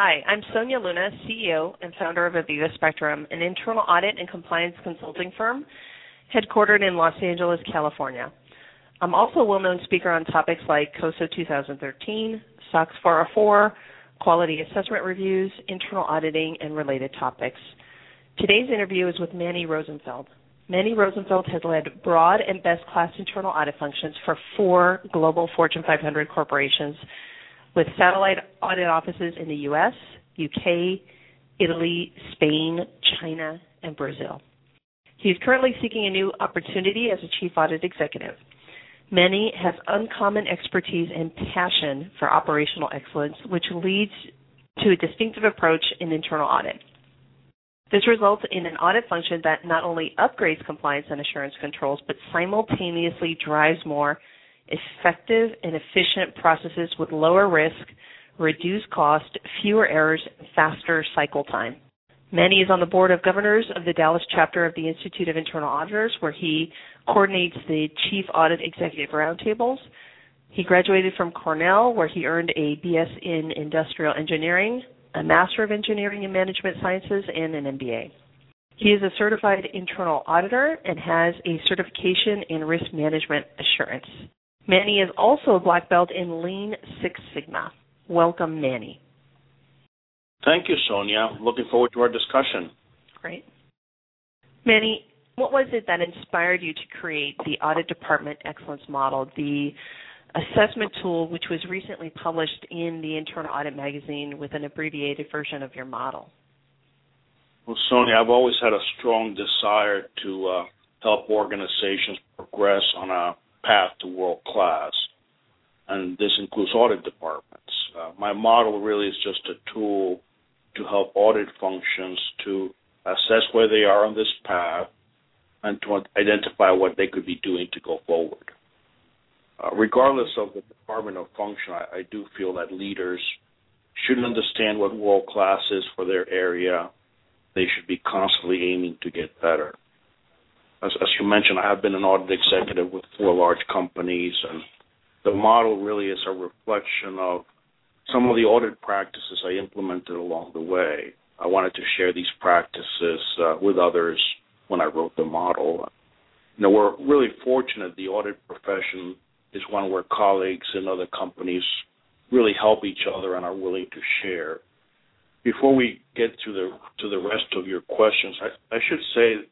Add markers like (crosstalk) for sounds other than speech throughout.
Hi, I'm Sonia Luna, CEO and founder of Aviva Spectrum, an internal audit and compliance consulting firm headquartered in Los Angeles, California. I'm also a well-known speaker on topics like COSO 2013, SOX 404, quality assessment reviews, internal auditing, and related topics. Today's interview is with Manny Rosenfeld. Manny Rosenfeld has led broad and best-class internal audit functions for four global Fortune 500 corporations with satellite audit offices in the U.S., U.K., Italy, Spain, China, and Brazil. He is currently seeking a new opportunity as a chief audit executive. Manny has uncommon expertise and passion for operational excellence, which leads to a distinctive approach in internal audit. This results in an audit function that not only upgrades compliance and assurance controls, but simultaneously drives more effective and efficient processes with lower risk, reduced cost, fewer errors, and faster cycle time. Manny is on the board of governors of the Dallas chapter of the Institute of Internal Auditors, where he coordinates the Chief Audit Executive Roundtables. He graduated from Cornell, where he earned a BS in Industrial Engineering, a Master of Engineering in Management Sciences, and an MBA. He is a certified internal auditor and has a certification in risk management assurance. Manny is also a black belt in Lean Six Sigma. Welcome, Manny. Thank you, Sonia. Looking forward to our discussion. Great. Manny, what was it that inspired you to create the Audit Department Excellence Model, the assessment tool which was recently published in the Internal Audit magazine with an abbreviated version of your model? Well, Sonia, I've always had a strong desire to uh, help organizations progress on a path to world class, and this includes audit departments. Uh, my model really is just a tool to help audit functions to assess where they are on this path and to identify what they could be doing to go forward. Uh, regardless of the department or function, I, I do feel that leaders should understand what world class is for their area. They should be constantly aiming to get better as, as you mentioned, I have been an audit executive with four large companies, and the model really is a reflection of some of the audit practices I implemented along the way. I wanted to share these practices uh, with others when I wrote the model. Know, we're really fortunate the audit profession is one where colleagues in other companies really help each other and are willing to share. Before we get to the to the rest of your questions, I, I should say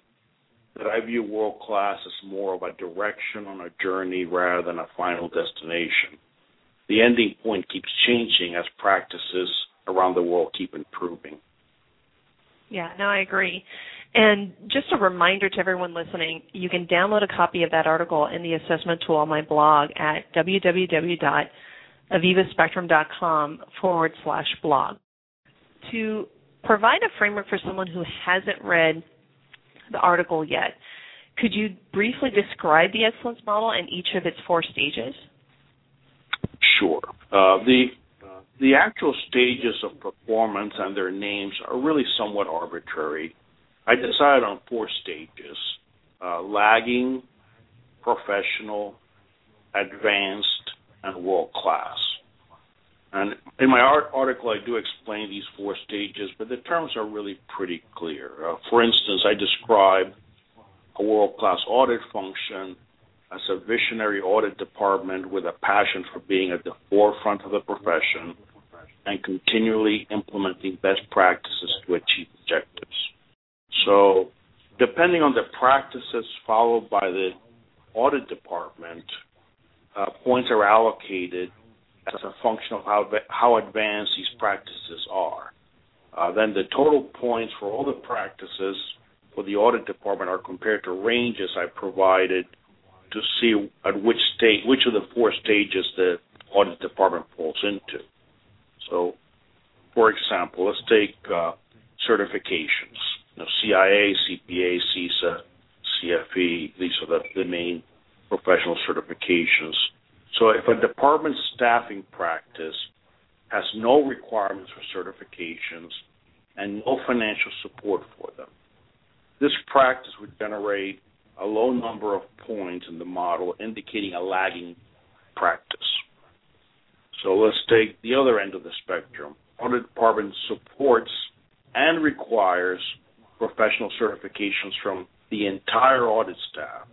that I view world class as more of a direction on a journey rather than a final destination. The ending point keeps changing as practices around the world keep improving. Yeah, no, I agree. And just a reminder to everyone listening, you can download a copy of that article in the assessment tool on my blog at www.avivaspectrum.com forward slash blog. To provide a framework for someone who hasn't read the article yet. Could you briefly describe the excellence model and each of its four stages? Sure. Uh, the the actual stages of performance and their names are really somewhat arbitrary. I decided on four stages: uh, lagging, professional, advanced, and world class. And in my art article, I do explain these four stages, but the terms are really pretty clear. Uh, for instance, I describe a world-class audit function as a visionary audit department with a passion for being at the forefront of the profession and continually implementing best practices to achieve objectives. So, depending on the practices followed by the audit department, uh, points are allocated as a function of how how advanced these practices are. Uh, then the total points for all the practices for the audit department are compared to ranges I provided to see at which state, which of the four stages the audit department falls into. So, for example, let's take uh, certifications. You know, CIA, CPA, CISA, CFE. These are the, the main professional certifications. So if a department staffing practice has no requirements for certifications and no financial support for them, this practice would generate a low number of points in the model, indicating a lagging practice. So let's take the other end of the spectrum audit department supports and requires professional certifications from the entire audit staff,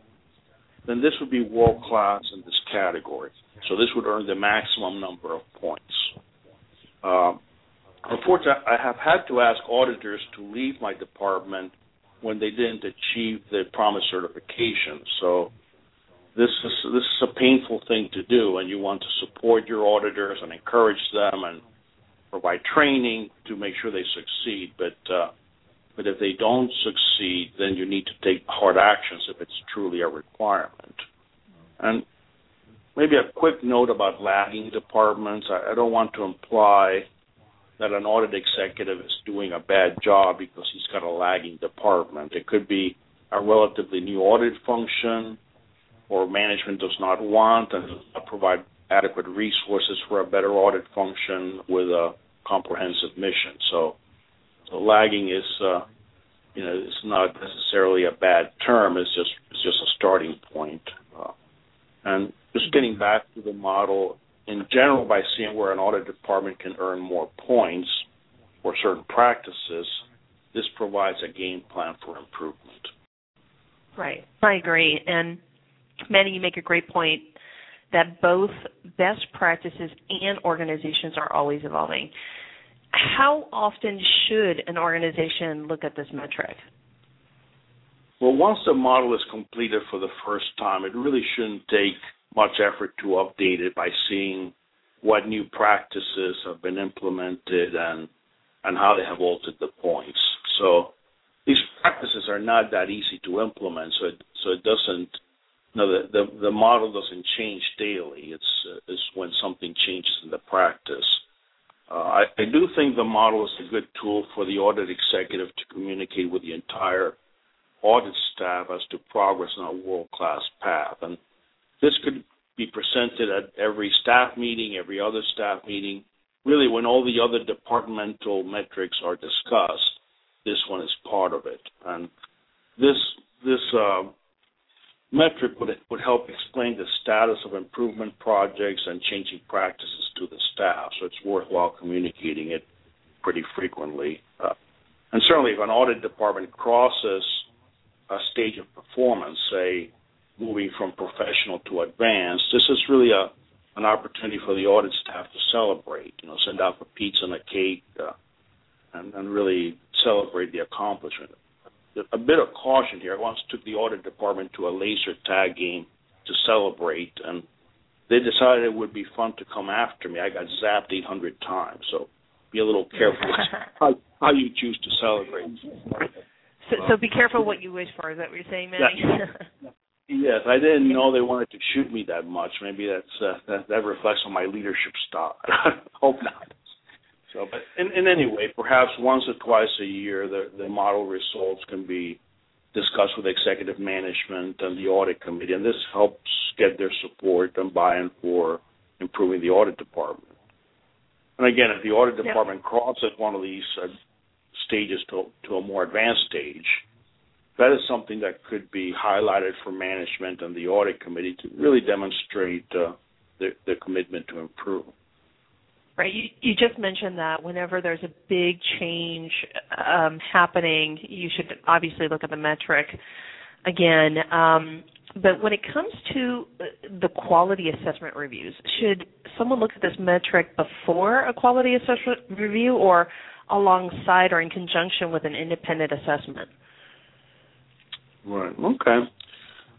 then this would be world class in this category. So this would earn the maximum number of points. Uh, unfortunately, I have had to ask auditors to leave my department when they didn't achieve the promised certification. So this is this is a painful thing to do, and you want to support your auditors and encourage them and provide training to make sure they succeed. But uh, but if they don't succeed, then you need to take hard actions if it's truly a requirement. And maybe a quick note about lagging departments. I, I don't want to imply that an audit executive is doing a bad job because he's got a lagging department. It could be a relatively new audit function, or management does not want and does not provide adequate resources for a better audit function with a comprehensive mission. So, so lagging is, uh, you know, it's not necessarily a bad term. It's just it's just a starting point. Uh, and just getting back to the model in general, by seeing where an audit department can earn more points for certain practices, this provides a game plan for improvement. Right, I agree. And Manny, you make a great point that both best practices and organizations are always evolving. How often should an organization look at this metric? Well, once the model is completed for the first time, it really shouldn't take much effort to update it by seeing what new practices have been implemented and and how they have altered the points. So these practices are not that easy to implement. So it, so it doesn't. No, the, the the model doesn't change daily. It's it's when something changes in the practice. Uh, I, do think the model is a good tool for the audit executive to communicate with the entire audit staff as to progress on a world class path. And this could be presented at every staff meeting, every other staff meeting. Really, when all the other departmental metrics are discussed, this one is part of it. And this this uh, metric would would help explain the status of improvement projects and changing practices to the staff. So it's worthwhile communicating it pretty frequently. Uh, and certainly, if an audit department crosses a stage of performance, say moving from professional to advanced, this is really a an opportunity for the audit staff to celebrate. You know, send out the pizza and a cake, uh, and, and really celebrate the accomplishment. A bit of caution here. I once took the audit department to a laser tag game to celebrate, and they decided it would be fun to come after me. I got zapped 800 times, so be a little careful (laughs) how, how you choose to celebrate. So, so be careful what you wish for. Is that what you're saying, Manny? Yeah. Yes, I didn't know they wanted to shoot me that much. Maybe that's uh, that, that reflects on my leadership style. (laughs) Hope not. So, but in, in any way, perhaps once or twice a year, the the model results can be discussed with executive management and the audit committee, and this helps get their support and buy-in for improving the audit department. And again, if the audit department yep. crosses one of these uh, stages to to a more advanced stage that is something that could be highlighted for management and the audit committee to really demonstrate uh, their, their, commitment to improve. Right. You, you, just mentioned that whenever there's a big change um, happening, you should obviously look at the metric again. Um, but when it comes to the quality assessment reviews, should someone look at this metric before a quality assessment review or alongside or in conjunction with an independent assessment? Right. Okay.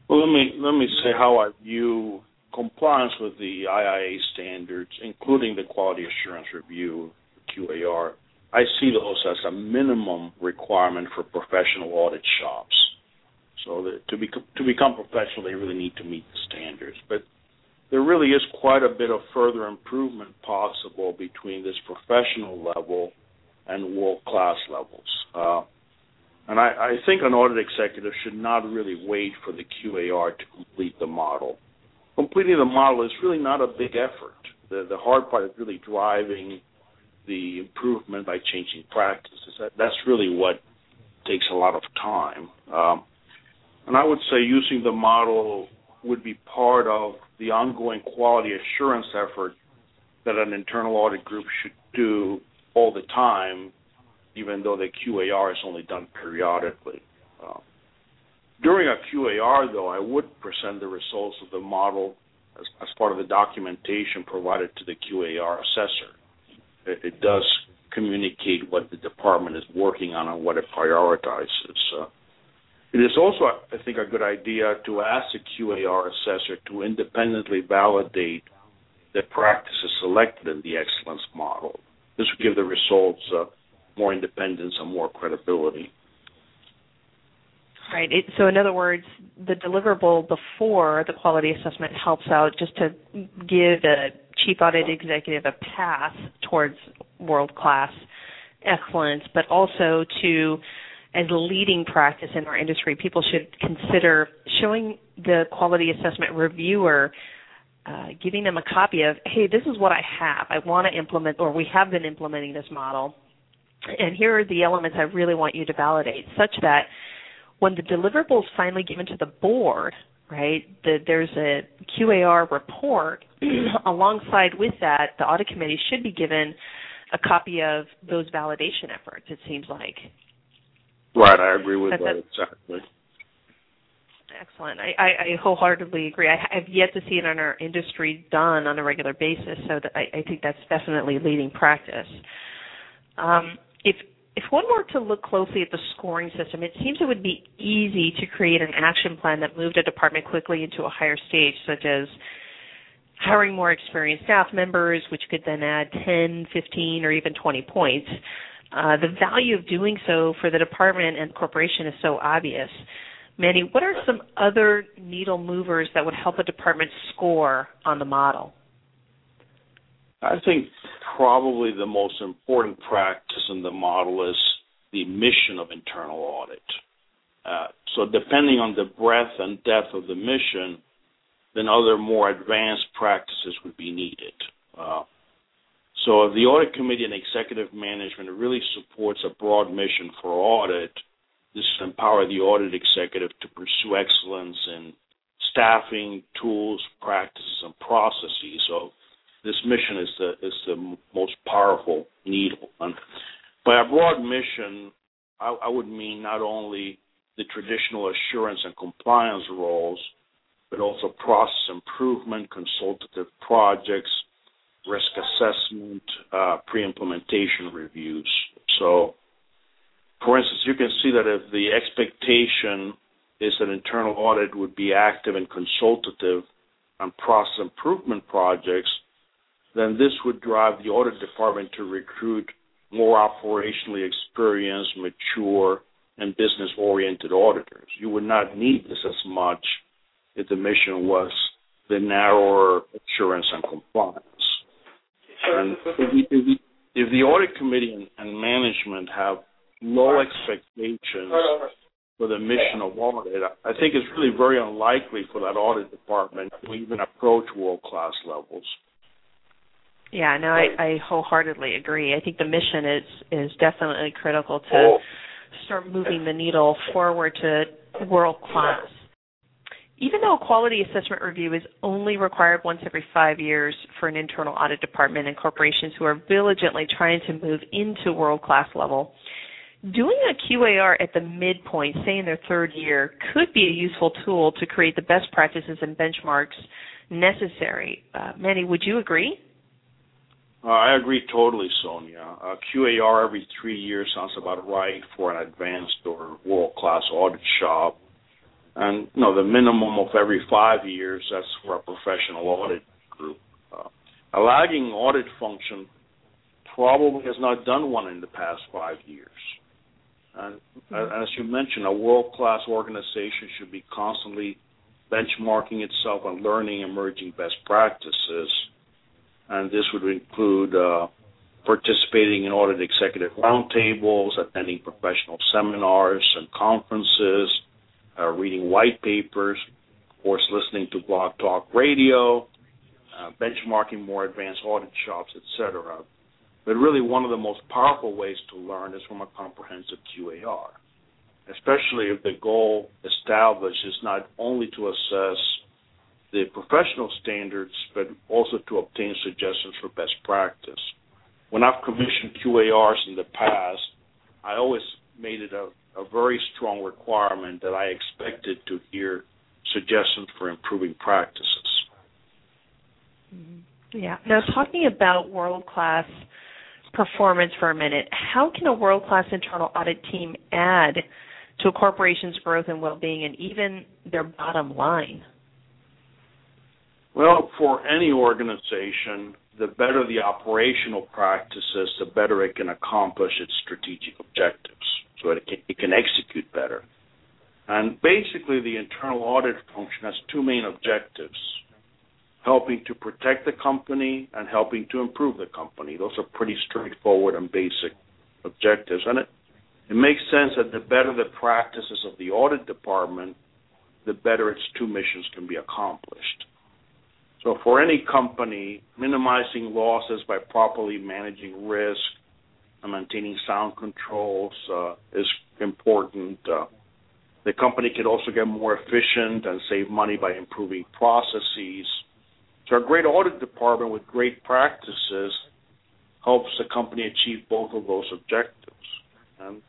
Well, let me let me say how I view compliance with the IIA standards, including the quality assurance review (QAR). I see those as a minimum requirement for professional audit shops. So that to be to become professional, they really need to meet the standards. But there really is quite a bit of further improvement possible between this professional level and world class levels. Uh, and I, I think an audit executive should not really wait for the QAR to complete the model. Completing the model is really not a big effort. The, the hard part is really driving the improvement by changing practices. That, that's really what takes a lot of time. Um, and I would say using the model would be part of the ongoing quality assurance effort that an internal audit group should do all the time, even though the QAR is only done periodically. Uh, during a QAR, though, I would present the results of the model as, as part of the documentation provided to the QAR assessor. It, it does communicate what the department is working on and what it prioritizes. Uh, it is also, I think, a good idea to ask the QAR assessor to independently validate the practices selected in the excellence model. This would give the results uh, more independence and more credibility. Right. It, so, in other words, the deliverable before the quality assessment helps out just to give the chief audit executive a path towards world class excellence, but also to, as a leading practice in our industry, people should consider showing the quality assessment reviewer. Uh, giving them a copy of, hey, this is what I have. I want to implement, or we have been implementing this model, and here are the elements I really want you to validate, such that when the deliverable is finally given to the board, right, the, there's a QAR report (clears throat) alongside with that, the audit committee should be given a copy of those validation efforts. It seems like. Right, I agree with that, that exactly. Excellent. I, I, I, wholeheartedly agree. I have yet to see it in our industry done on a regular basis, so that I, I think that's definitely leading practice. Um, if if one were to look closely at the scoring system, it seems it would be easy to create an action plan that moved a department quickly into a higher stage, such as hiring more experienced staff members, which could then add 10, 15, or even 20 points. Uh, the value of doing so for the department and corporation is so obvious. Manny, what are some other needle movers that would help a department score on the model? I think probably the most important practice in the model is the mission of internal audit. Uh, so depending on the breadth and depth of the mission, then other more advanced practices would be needed. Uh, so if the audit committee and executive management really supports a broad mission for audit, this will empower the audit executive to pursue excellence in staffing, tools, practices, and processes. So this mission is the is the most powerful needle. And by a broad mission, I, I would mean not only the traditional assurance and compliance roles, but also process improvement, consultative projects, risk assessment, uh, pre-implementation reviews. So, for instance, you can see that if the expectation is that internal audit would be active and consultative on process improvement projects, then this would drive the audit department to recruit more operationally experienced, mature, and business oriented auditors. You would not need this as much if the mission was the narrower assurance and compliance. And if, if, if the audit committee and, and management have low expectations for the mission of audit, I think it's really very unlikely for that audit department to even approach world class levels. Yeah, no, I, I wholeheartedly agree. I think the mission is is definitely critical to start moving the needle forward to world class. Even though a quality assessment review is only required once every five years for an internal audit department and corporations who are diligently trying to move into world class level, doing a QAR at the midpoint, say in their third year, could be a useful tool to create the best practices and benchmarks necessary. Uh, Manny, would you agree? Uh, I agree totally, Sonia. Uh, QAR every three years sounds about right for an advanced or world-class audit shop. And, you know, the minimum of every five years, that's for a professional audit group. Uh, a lagging audit function probably has not done one in the past five years. And mm-hmm. as you mentioned, a world-class organization should be constantly benchmarking itself and learning emerging best practices – and this would include uh, participating in audit executive roundtables, attending professional seminars and conferences, uh, reading white papers, of course, listening to blog talk radio, uh, benchmarking more advanced audit shops, etc. But really, one of the most powerful ways to learn is from a comprehensive QAR, especially if the goal established is not only to assess the professional standards, but also to obtain suggestions for best practice. when I've commissioned QARs in the past, I always made it a, a very strong requirement that I expected to hear suggestions for improving practices. Mm-hmm. Yeah. Now, talking about world class performance for a minute, how can a world class internal audit team add to a corporation's growth and well being and even their bottom line? Well, for any organization, the better the operational practices, the better it can accomplish its strategic objectives, so it can, it can execute better. And basically, the internal audit function has two main objectives helping to protect the company and helping to improve the company. Those are pretty straightforward and basic objectives. And it, it makes sense that the better the practices of the audit department, the better its two missions can be accomplished. So for any company, minimizing losses by properly managing risk and maintaining sound controls uh, is important. Uh, the company can also get more efficient and save money by improving processes. So a great audit department with great practices helps the company achieve both of those objectives. And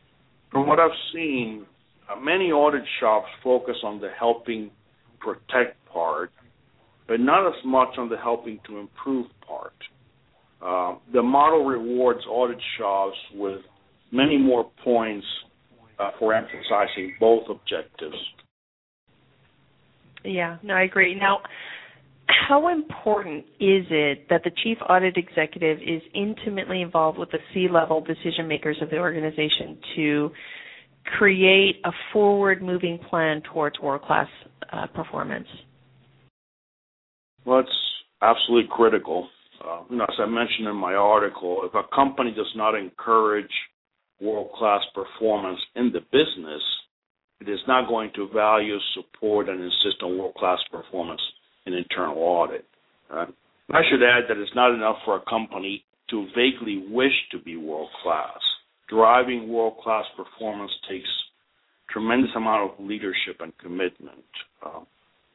from what I've seen, uh, many audit shops focus on the helping protect part but not as much on the helping to improve part. Uh, the model rewards audit shops with many more points uh, for emphasizing both objectives. Yeah, no, I agree. Now, how important is it that the chief audit executive is intimately involved with the C-level decision makers of the organization to create a forward-moving plan towards world-class uh, performance? Well, it's absolutely critical. Uh, you know, as I mentioned in my article, if a company does not encourage world-class performance in the business, it is not going to value, support, and insist on world-class performance in internal audit. Uh, I should add that it's not enough for a company to vaguely wish to be world-class. Driving world-class performance takes tremendous amount of leadership and commitment. Uh,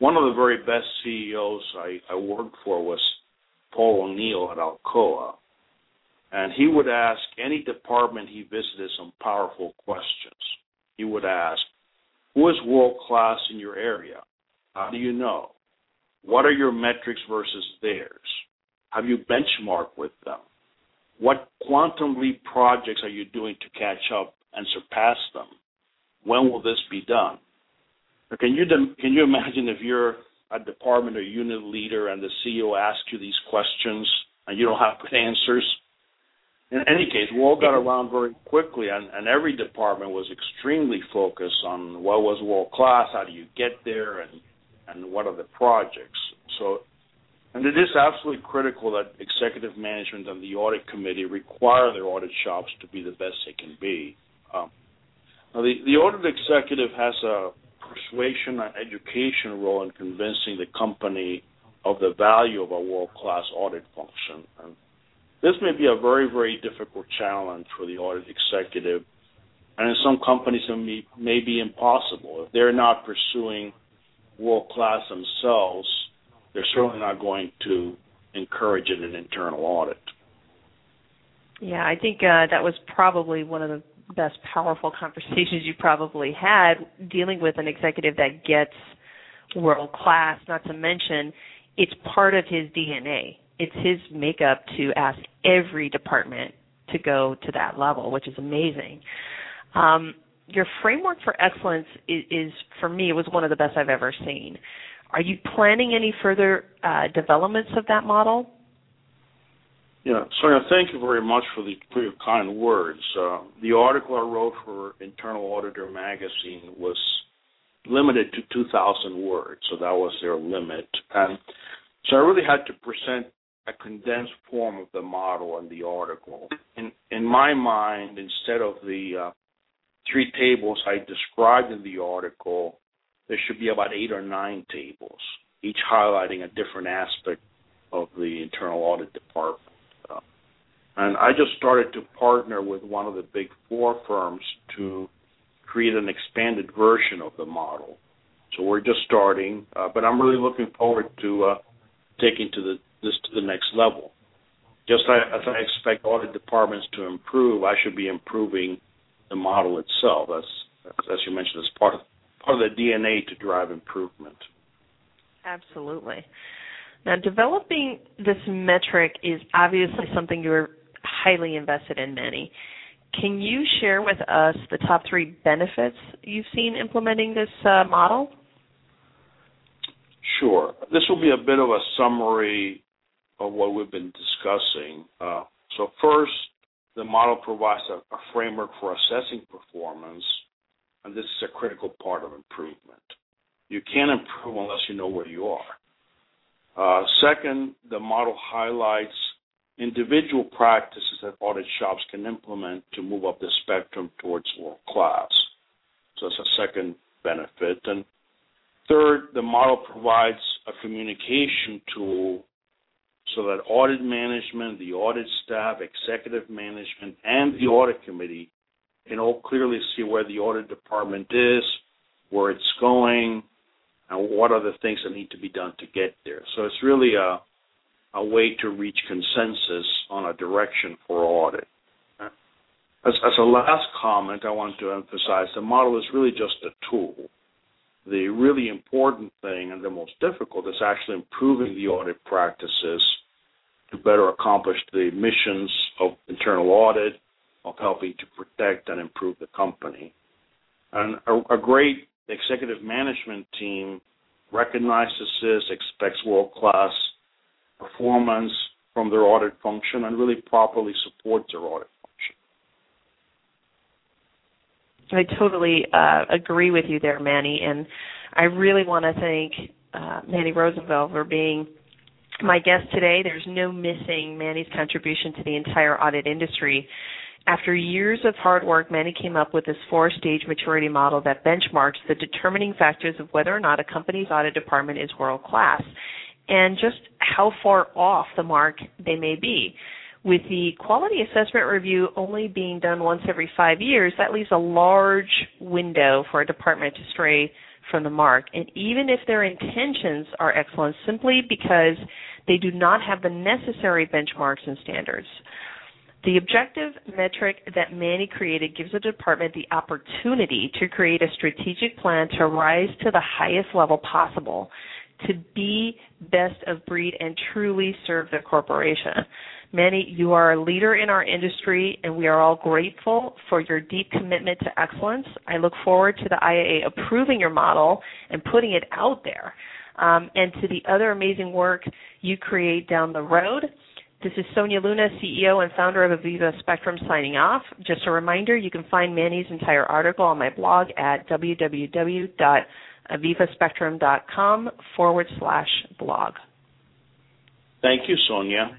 one of the very best CEOs I, I worked for was Paul O'Neill at Alcoa. And he would ask any department he visited some powerful questions. He would ask, Who is world class in your area? How do you know? What are your metrics versus theirs? Have you benchmarked with them? What quantum leap projects are you doing to catch up and surpass them? When will this be done? Can you can you imagine if you're a department or unit leader and the CEO asks you these questions and you don't have good answers? In any case, we all got around very quickly, and, and every department was extremely focused on what was world class, how do you get there, and and what are the projects. So, and it is absolutely critical that executive management and the audit committee require their audit shops to be the best they can be. Um, now, the the audit executive has a persuasion and education role in convincing the company of the value of a world-class audit function. And this may be a very, very difficult challenge for the audit executive, and in some companies it may, be impossible. If they're not pursuing world-class themselves, they're certainly not going to encourage it in internal audit. Yeah, I think uh, that was probably one of the best powerful conversations you probably had dealing with an executive that gets world class, not to mention it's part of his DNA. It's his makeup to ask every department to go to that level, which is amazing. Um, your framework for excellence is, is, for me, it was one of the best I've ever seen. Are you planning any further uh, developments of that model? Yeah, Sonia, thank you very much for the for your kind words. Uh, the article I wrote for Internal Auditor magazine was limited to 2,000 words, so that was their limit. And so I really had to present a condensed form of the model in the article. In in my mind, instead of the uh, three tables I described in the article, there should be about eight or nine tables, each highlighting a different aspect of the internal audit department. And I just started to partner with one of the big four firms to create an expanded version of the model. So we're just starting, uh, but I'm really looking forward to uh, taking to the, this to the next level. just as I expect audit departments to improve, I should be improving the model itself. That's, as you mentioned, as part of part of the DNA to drive improvement. Absolutely. Now, developing this metric is obviously something you're highly invested in, Manny. Can you share with us the top three benefits you've seen implementing this uh, model? Sure. This will be a bit of a summary of what we've been discussing. Uh, so, first, the model provides a, framework for assessing performance, and this is a critical part of improvement. You can't improve unless you know where you are. Uh, second, the model highlights individual practices that audit shops can implement to move up the spectrum towards world class. So that's a second benefit. And third, the model provides a communication tool so that audit management, the audit staff, executive management, and the audit committee can all clearly see where the audit department is, where it's going, and what are the things that need to be done to get there. So it's really a a way to reach consensus on a direction for audit. As, as a last comment, I want to emphasize the model is really just a tool. The really important thing and the most difficult is actually improving the audit practices to better accomplish the missions of internal audit, of helping to protect and improve the company. And a, a great executive management team recognizes this, expects world class performance from their audit function and really properly support their audit function. I totally uh, agree with you there, Manny, and I really want to thank uh, Manny Rosenfeld for being my guest today. There's no missing Manny's contribution to the entire audit industry. After years of hard work, Manny came up with this four stage maturity model that benchmarks the determining factors of whether or not a company's audit department is world class and just how far off the mark they may be. With the quality assessment review only being done once every five years, that leaves a large window for a department to stray from the mark. And even if their intentions are excellent, simply because they do not have the necessary benchmarks and standards. The objective metric that Manny created gives the department the opportunity to create a strategic plan to rise to the highest level possible to be best of breed and truly serve the corporation. Manny, you are a leader in our industry, and we are all grateful for your deep commitment to excellence. I look forward to the IAA approving your model and putting it out there, um, and to the other amazing work you create down the road. This is Sonia Luna, CEO and founder of Aviva Spectrum, signing off. Just a reminder, you can find Manny's entire article on my blog at www avivaspectrum.com forward slash blog. Thank you, Sonia.